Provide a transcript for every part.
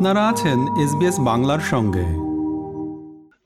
আপনারা আছেন এসবিএস বাংলার সঙ্গে।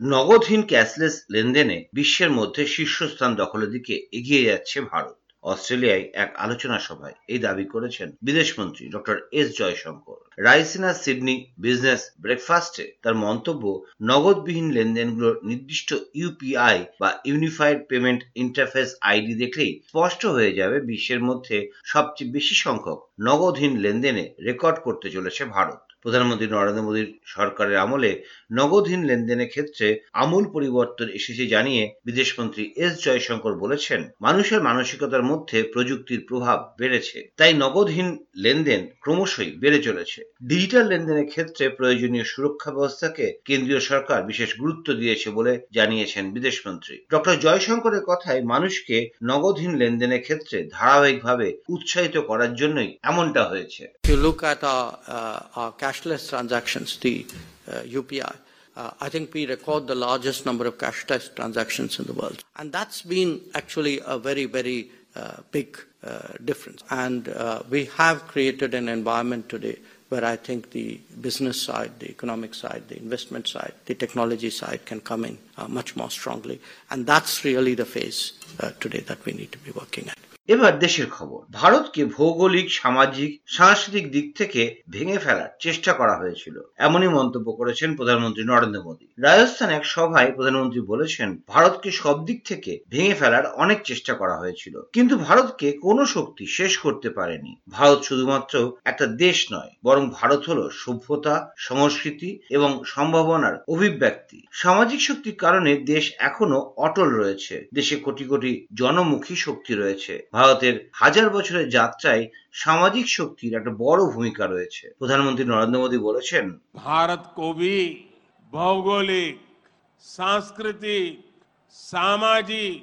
নগদহীন ক্যাশলেস লেনদেনে বিশ্বের মধ্যে শীর্ষস্থান দখলের দিকে এগিয়ে যাচ্ছে ভারত। অস্ট্রেলিয়ায় এক আলোচনা সভায় এই দাবি করেছেন বিদেশমন্ত্রী doctor S Jaishankar. Raisina Sydney business ব্রেকফাস্টে তার মন্তব্য, নগদবিহীন লেনদেনগুলোর নির্দিষ্ট ইউপিআই বা ইউনিফাইড পেমেন্ট ইন্টারফেস আইডি দেখলেই স্পষ্ট হয়ে যাবে বিশ্বের মধ্যে সবচেয়ে বেশি সংখ্যক নগদহীন লেনদেনে রেকর্ড করতে চলেছে ভারত। প্রধানমন্ত্রী নরেন্দ্র মোদীর সরকারের আমলে নগদহীন লেনদেনের ক্ষেত্রে আমূল পরিবর্তন এসেছে জানিয়ে বিদেশমন্ত্রী এস জয়শঙ্কর বলেছেন, মানুষের মানসিকতার মধ্যে প্রযুক্তির প্রভাব বেড়েছে, তাই নগদহীন লেনদেন ক্রমশই বেড়ে চলেছে। ডিজিটাল লেনদেনের ক্ষেত্রে প্রয়োজনীয় সুরক্ষা ব্যবস্থাকে কেন্দ্রীয় সরকার বিশেষ গুরুত্ব দিয়েছে বলে জানিয়েছেন বিদেশমন্ত্রী। ডক্টর জয়শঙ্করের কথায় মানুষকে নগদহীন লেনদেনের ক্ষেত্রে ধারাবাহিকভাবে উৎসাহিত করার জন্যই এমনটা হয়েছে। Uh, cashless transactions, the uh, UPI, uh, I think we record the largest number of cashless transactions in the world. And that's been actually a very, very uh, big uh, difference. And uh, we have created an environment today where I think the business side, the economic side, the investment side, the technology side can come in uh, much more strongly. And that's really the phase uh, today that we need to be working at. এবার দেশের খবর। ভারতকে ভৌগোলিক, সামাজিক, সাংস্কৃতিক দিক থেকে ভেঙে ফেলার চেষ্টা করা হয়েছিল। এমনই মন্তব্য করেছেন প্রধানমন্ত্রী নরেন্দ্র মোদী। রাজস্থান এক সভায় প্রধানমন্ত্রী বলেছেন, ভারতকে সব দিক থেকে ভেঙে ফেলার অনেক চেষ্টা করা হয়েছিল। কিন্তু ভারতকে কোনো শক্তি শেষ করতে পারেনি। ভারত শুধুমাত্র একটা দেশ নয়, বরং ভারত হলো সভ্যতা, সংস্কৃতি এবং সম্ভাবনার অভিব্যক্তি। সামাজিক শক্তির কারণে দেশ এখনও অটল রয়েছে। দেশে কোটি কোটি জনমুখী শক্তি রয়েছে। ভারতের হাজার বছরের যাত্রায় সামাজিক শক্তির একটা বড় ভূমিকা রয়েছে প্রধানমন্ত্রী নরেন্দ্র মোদী বলেছেন भारत को भी भौगोलिक सांस्कृतिक सामाजिक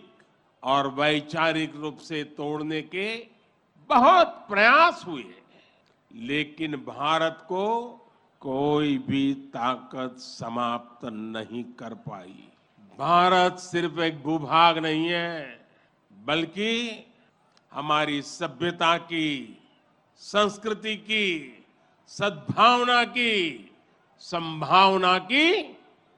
और वैचारिक रूप से तोड़ने के बहुत प्रयास हुए लेकिन भारत को कोई भी ताकत समाप्त नहीं कर पाई भारत सिर्फ एक भूभाग नहीं है बल्कि हमारी सभ्यता की संस्कृति की सद्भावना की संभावना की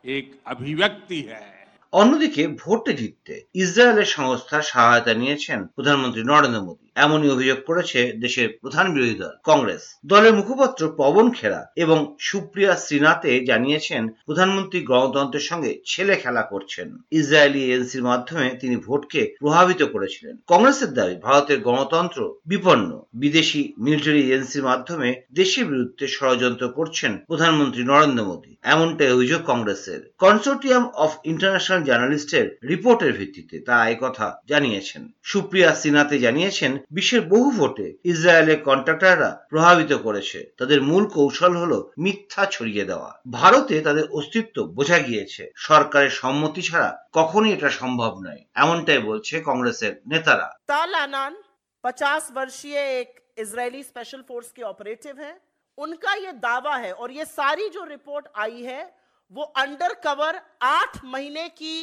एक अभिव्यक्ति है অন্যদিকে ভোটে জিততে ইসরায়েলের সংস্থার সহায়তা নিয়েছেন প্রধানমন্ত্রী নরেন্দ্র মোদী এমনই অভিযোগ করেছে দেশের প্রধান বিরোধী দল, কংগ্রেস। দলের মুখপাত্র পবন খেরা এবং সুপ্রিয়া শ্রীনাথে জানিয়েছেন, প্রধানমন্ত্রী গণতন্ত্রের সঙ্গে ছেলে খেলা করছেন। ইসরায়েলি এজেন্সির মাধ্যমে তিনি ভোটকে প্রভাবিত করেছিলেন। কংগ্রেসের দাবি, ভারতের গণতন্ত্র বিপন্ন। বিদেশি মিলিটারি এজেন্সির মাধ্যমে দেশের বিরুদ্ধে ষড়যন্ত্র করছেন প্রধানমন্ত্রী নরেন্দ্র মোদী। এমনটাই অভিযোগ কংগ্রেসের। কনসোর্টিয়াম অফ ইন্টারন্যাশনাল জার্নালিস্টের রিপোর্টের ভিত্তিতে তারা কথা জানিয়েছেন। সুপ্রিয়া সিনাতে জানিয়েছেন বিশ্বের বহু ভোটে ইসরায়েলের কন্ট্রাক্টররা প্রভাবিত করেছে তাদের মূল কৌশল হলো মিথ্যা ছড়িয়ে দেওয়া ভারতে তাদের অস্তিত্ব বোঝা গিয়েছে সরকারের সম্মতি ছাড়া কখনই এটা সম্ভব নয় এমনটাই বলছে কংগ্রেসের নেতারা ताल आनान पचास वर्षीय एक इजरायली स्पेशल फोर्स के ऑपरेटिव हैं उनका ये दावा है और ये सारी जो रिपोर्ट आई है वो अंडर कवर आठ महीने की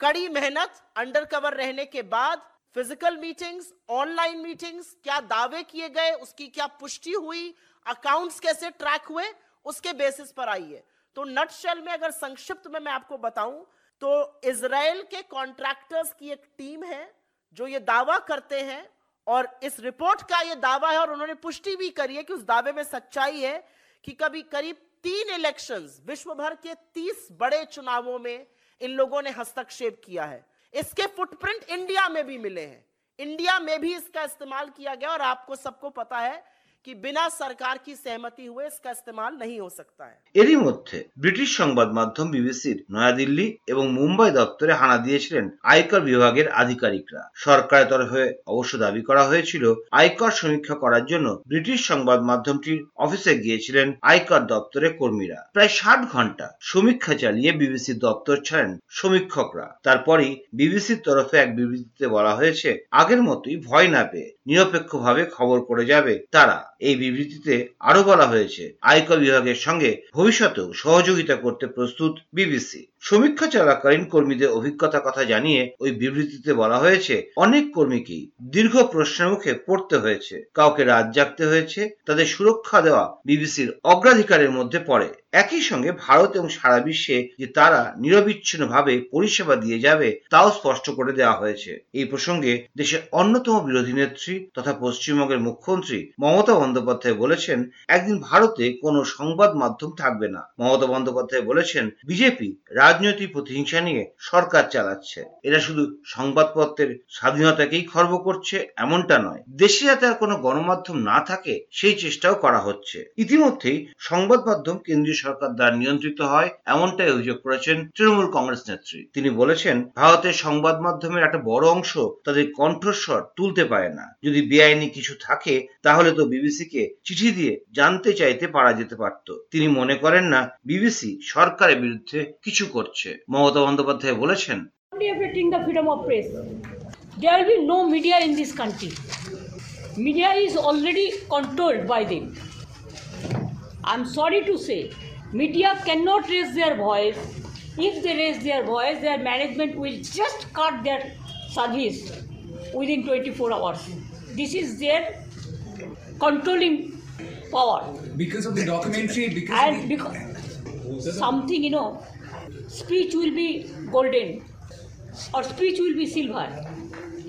कड़ी मेहनत अंडर कवर रहने के बाद फ़िज़िकल मीटिंग्स ऑनलाइन मीटिंग्स क्या दावे किए गए, उसकी क्या पुष्टि हुई अकाउंट्स कैसे ट्रैक हुए, उसके बेसिस पर आई है तो नटशेल में अगर संक्षिप्त में मैं आपको बताऊँ तो इसराइल के कॉन्ट्रैक्टर्स की एक टीम है, जो ये दावा करते हैं, और इस रिपोर्ट का ये दावा है, और उन्होंने पुष्टि भी करी है कि उस दावे में सच्चाई है कि कभी करीब तीन इलेक्शंस विश्व भर के तीस बड़े चुनावों में इन लोगों ने हस्तक्षेप किया है। इसके फुटप्रिंट इंडिया में भी मिले हैं। इंडिया में भी इसका इस्तेमाल किया गया और आपको सबको पता है कि बिना सरकार की सहमति हुए इसका इस्तेमाल नहीं हो सकता है এরই মধ্যে ব্রিটিশ সংবাদ মাধ্যম বিবিসির নয়াদিল্লি এবং মুম্বাই দপ্তরে হানা দিয়েছিলেন আয়কর বিভাগের আধিকারিকরা সরকারের তরফে অবশ্য দাবি করা হয়েছিল আয়কর সমীক্ষা করার জন্য ব্রিটিশ সংবাদ মাধ্যমটির অফিসে গিয়েছিলেন আয়কর দপ্তরের কর্মীরা প্রায় ষাট ঘন্টা সমীক্ষা চালিয়ে বিবিসির দপ্তর ছাড়েন সমীক্ষকরা তারপরই বিবিসির তরফে এক বিবৃতিতে বলা হয়েছে আগের মতোই ভয় না পেয়ে নিরপেক্ষভাবে খবর করে যাবে। তারা এই বিবৃতিতে আরও বলা হয়েছে, আয়কর বিভাগের সঙ্গে ভবিষ্যতেও সহযোগিতা করতে প্রস্তুত বিবিসি। সমীক্ষা চলাকালীন কর্মীদের অভিজ্ঞতার কথা জানিয়ে ওই বিবৃতিতে বলা হয়েছে, অনেক কর্মীকেই দীর্ঘ প্রশ্নের মুখে পড়তে হয়েছে। কাউকে রাত জাগতে হয়েছে, তাদের সুরক্ষা দেওয়া বিবিসির অগ্রাধিকারের মধ্যে পড়ে। একই সঙ্গে ভারত এবং সারা বিশ্বে যে তারা নিরবিচ্ছিন্নভাবে পরিষেবা দিয়ে যাবে, তাও স্পষ্ট করে দেওয়া হয়েছে। এই প্রসঙ্গে দেশের অন্যতম বিরোধী নেত্রী তথা পশ্চিমবঙ্গের মুখ্যমন্ত্রী মমতা বন্দ্যোপাধ্যায় বলেছেন, একদিন ভারতে কোনো সংবাদ মাধ্যম থাকবে না। মমতা বন্দ্যোপাধ্যায় বলেছেন, বিজেপি রাজনৈতিক প্রতিহিংসা নিয়ে সরকার চালাচ্ছে। এরা শুধু সংবাদপত্রের স্বাধীনতাকেই খর্ব করছে, এমনটা নয়। দেশে যাতে আর কোনো গণমাধ্যম না থাকে, সেই চেষ্টাও করা হচ্ছে। ইতিমধ্যেই সংবাদ মাধ্যম কেন্দ্রীয় সরকার দ্বারা নিয়ন্ত্রিত হয় এমনটাই অভিযোগ করেছেন তৃণমূল কংগ্রেস নেত্রী। তিনি বলেছেন ভারতের সংবাদ মাধ্যমের একটা বড় অংশ তাদের কণ্ঠস্বর তুলতে পারে না। যদি বেআইনি কিছু থাকে তাহলে তো বিবিসিকে চিঠি দিয়ে জানতে চাইতে পারা যেতে পারত। তিনি মনে করেন না বিবিসি সরকারের বিরুদ্ধে কিছু করছে। মমতা বন্দ্যোপাধ্যায় বলেছেন. Media is already controlled by them. I'm sorry to say, media cannot raise their voice. If they raise their voice, their management will just cut their service within 24 hours. This is their controlling power. because of the documentary because of and the, because oh, something you know speech will be golden or speech will be silver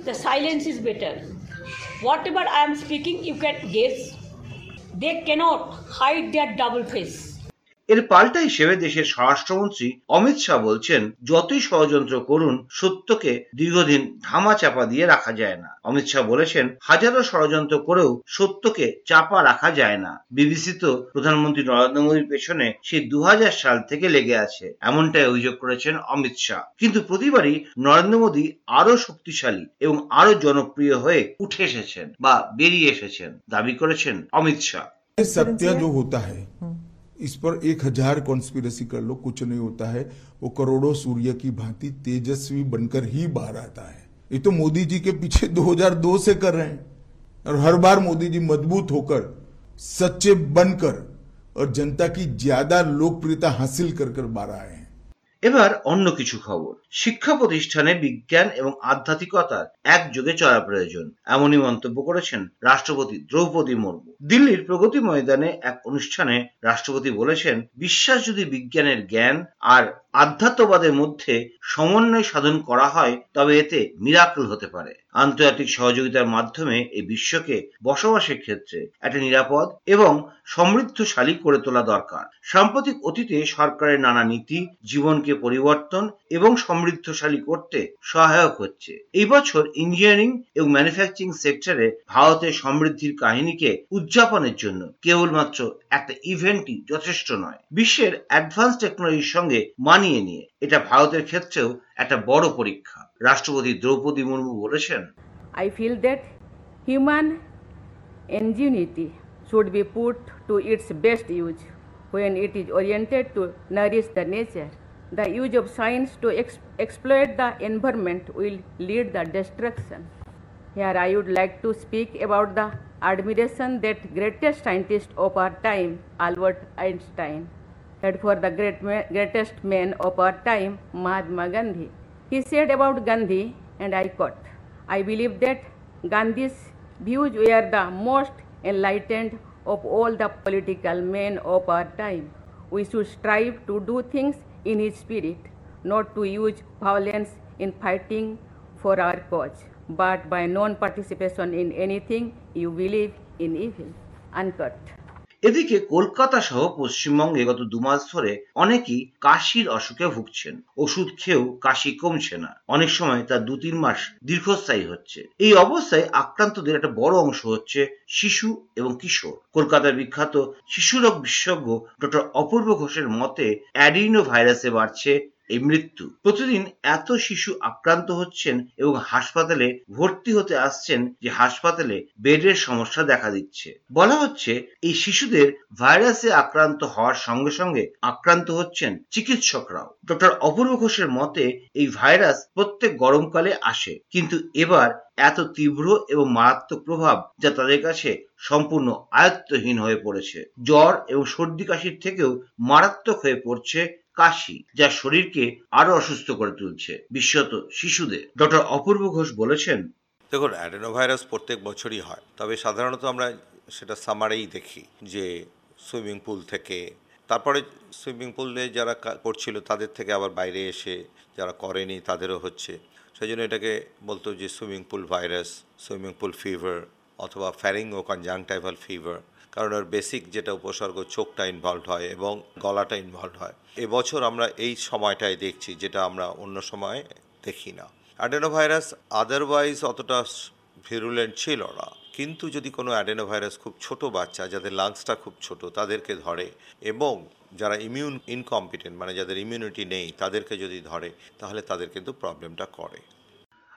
the silence is better whatever i am speaking you can guess they cannot hide their double face এর পাল্টা হিসেবে দেশের স্বরাষ্ট্রমন্ত্রী অমিত শাহ বলছেন যতই ষড়যন্ত্র করুন সত্যকে দীর্ঘদিন ধামা চাপা দিয়ে রাখা যায় না অমিত শাহ বলেছেন হাজারো ষড়যন্ত্র করেও সত্যকে চাপা রাখা যায় না বিবিসি তো প্রধানমন্ত্রী নরেন্দ্র মোদীর পেছনে সেই দু সাল থেকে লেগে আছে এমনটাই অভিযোগ করেছেন অমিত শাহ কিন্তু প্রতিবারই নরেন্দ্র মোদী আরো শক্তিশালী এবং আরো জনপ্রিয় হয়ে উঠে এসেছেন বা বেরিয়ে এসেছেন দাবি করেছেন অমিত শাহ ये सत्य जो होता है इस पर एक हजार कॉन्स्पिरसी कर लो कुछ नहीं होता है वो करोड़ों सूर्य की भांति तेजस्वी बनकर ही बाहर आता है ये तो मोदी जी के पीछे 2002 से कर रहे हैं और हर बार मोदी जी मजबूत होकर सच्चे बनकर और जनता की ज्यादा लोकप्रियता हासिल कर कर बाहर आए हैं এবার অন্য কিছু খবর শিক্ষা প্রতিষ্ঠানে বিজ্ঞান এবং আধ্যাত্মিকতার একযোগে চলা প্রয়োজন, এমনই মন্তব্য করেছেন রাষ্ট্রপতি দ্রৌপদী মুর্মু। দিল্লির প্রগতি ময়দানে এক অনুষ্ঠানে রাষ্ট্রপতি বলেছেন, বিশ্বাস যদি বিজ্ঞানের জ্ঞান আর আধ্যাত্মবাদের মধ্যে সমন্বয় সাধন করা হয়, তবে এতে মিরাকল হতে পারে। আন্তর্জাতিক সহযোগিতার মাধ্যমে এই বিশ্বকে বসবাসের ক্ষেত্রে একটা নিরাপদ এবং সমৃদ্ধশালী করে তোলা দরকার। সাম্প্রতিক অতীতে সরকারের নানা নীতি, জীবনকে পরিবর্তন এবং সমৃদ্ধশালী করতে সহায়ক হচ্ছে। এই বছর ইঞ্জিনিয়ারিং এবং ম্যানুফ্যাকচারিং সেক্টরে ভারতের সমৃদ্ধির কাহিনীকে উদযাপনের জন্য কেবলমাত্র একটা ইভেন্টই যথেষ্ট নয়। বিশ্বের অ্যাডভান্স টেকনোলজির সঙ্গে মানিয়ে নিয়ে এটা ভারতের ক্ষেত্রেও একটা বড় পরীক্ষা। রাষ্ট্রপতি দ্রৌপদী মুর্মু বলেছেন I feel that human ingenuity should be put to its best use when it is oriented to nourish the nature. The use of science to ex- exploit the environment will lead the destruction. Here I would like to speak about the admiration that greatest scientist of our time, Albert Einstein, had for the great greatest man of our time, Mahatma Gandhi. He said about Gandhi, and I quote, I believe that Gandhi's views were the most enlightened of all the political men of our time. We should strive to do things in his spirit, not to use violence in fighting for our cause, but by non participation in anything you believe in evil. Unquote. এদিকে কলকাতা সহ পশ্চিমবঙ্গে গত দুমাস ধরে অনেকেই কাশির অসুখে ভুগছেন। ওষুধ খেয়েও কাশি কমছে না। অনেক সময় তা দু তিন মাস দীর্ঘস্থায়ী হচ্ছে। এই অবস্থায় আক্রান্তদের একটা বড় অংশ হচ্ছে শিশু এবং কিশোর। কলকাতার বিখ্যাত শিশুরোগ বিশেষজ্ঞ ডক্টর অপূর্ব ঘোষের মতে অ্যাডিনো ভাইরাসে বাড়ছে এই মৃত্যু। প্রতিদিন এত শিশু আক্রান্ত হচ্ছেন এবং হাসপাতালে ভর্তি হতে আসছেন যে হাসপাতালে বেডের সমস্যা দেখা দিচ্ছে। বলা হচ্ছে এই শিশুদের ভাইরাসে আক্রান্ত হওয়ার সঙ্গে সঙ্গে আক্রান্ত হচ্ছেন চিকিৎসকরাও। ডক্টর অপূর্ব ঘোষের মতে এই ভাইরাস প্রত্যেক গরমকালে আসে, কিন্তু এবার এত তীব্র এবং মারাত্মক প্রভাব যা তাদের কাছে সম্পূর্ণ আয়ত্তহীন হয়ে পড়েছে। জ্বর এবং সর্দি কাশির থেকেও মারাত্মক হয়ে পড়ছে কাশি, যা শরীরকে আরও অসুস্থ করে তুলছে, বিশেষত শিশুদের। ডক্টর অপূর্ব ঘোষ বলেছেন, দেখুন, অ্যাডেনোভাইরাস প্রত্যেক বছরই হয়, তবে সাধারণত আমরা সেটা সামারেই দেখি যে সুইমিং পুল থেকে, তারপরে সুইমিং পুলে যারা করছিল তাদের থেকে আবার বাইরে এসে যারা করেনি তাদেরও হচ্ছে। সেই জন্য এটাকে বলতো যে swimming pool virus swimming pool fever অথবা ফ্যারিং ও কনজাংটাইভাল ফিভার কারণ ওর বেসিক যেটা উপসর্গ চোখটা ইনভলভ হয় এবং গলাটা ইনভলভ হয়। এবছর আমরা এই সময়টায় দেখছি যেটা আমরা অন্য সময় দেখি না। অ্যাডেনো ভাইরাস আদারওয়াইজ অতটা ভিরুলেন্ট ছিল না। কিন্তু যদি কোনো অ্যাডেনোভাইরাস খুব ছোট বাচ্চা, যাদের লাংসটা খুব ছোট, তাদেরকে ধরে এবং যারা ইমিউন ইনকম্পিটেন্ট মানে যাদের ইমিউনিটি নেই, তাদেরকে যদি ধরে, তাহলে তাদের কিন্তু প্রবলেমটা করে।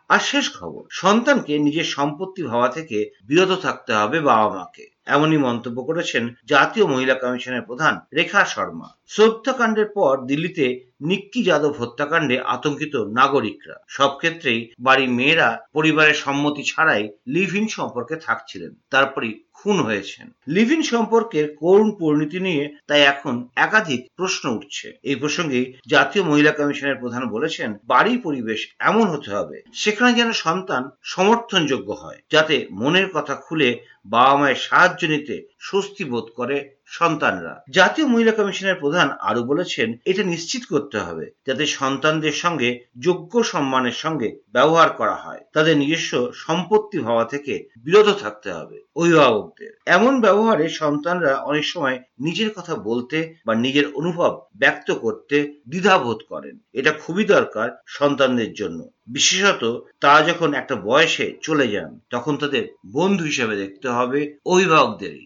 আর শেষ খবর, সন্তানকে নিজের সম্পত্তি ভাবা থেকে বিরত থাকতে হবে বাবা মাকে এমনই মন্তব্য করেছেন জাতীয় মহিলা কমিশনের প্রধান রেখা শর্মা। হত্যাকাণ্ডের পর দিল্লিতে নিক্কি যাদব হত্যাকাণ্ডে আতঙ্কিত নাগরিকরা। সব ক্ষেত্রেই বাড়ির মেয়েরা পরিবারের সম্মতি ছাড়াই লিভ ইন সম্পর্কে থাকছিলেন। তারপরই খুন হয়েছেন। লিভ ইন সম্পর্কের করুণ পরিণতি নিয়ে তাই এখন একাধিক প্রশ্ন উঠছে। এই প্রসঙ্গে জাতীয় মহিলা কমিশনের প্রধান বলেছেন, বাড়ির পরিবেশ এমন হতে হবে, সেখানে যেন সন্তান সমর্থনযোগ্য হয়, যাতে মনের কথা খুলে বাবা মায়ের সাহায্য নিতে স্বস্তি বোধ করে সন্তানরা। জাতীয় মহিলা কমিশনের প্রধান আরও বলেছেন, এটা নিশ্চিত করতে হবে যাতে সন্তানদের সঙ্গে যোগ্য সম্মানের সঙ্গে ব্যবহার করা হয়। তাদের নিজস্ব সম্পত্তি ভাবা থেকে বিরত থাকতে হবে অভিভাবকদের। এমন ব্যবহারে সন্তানরা অনেক সময় নিজের কথা বলতে বা নিজের অনুভব ব্যক্ত করতে দ্বিধাবোধ করেন। এটা খুবই দরকার সন্তানদের জন্য। বিশেষত তারা যখন একটা বয়সে চলে যান, তখন তাদের বন্ধু হিসেবে দেখতে হবে অভিভাবকদেরই।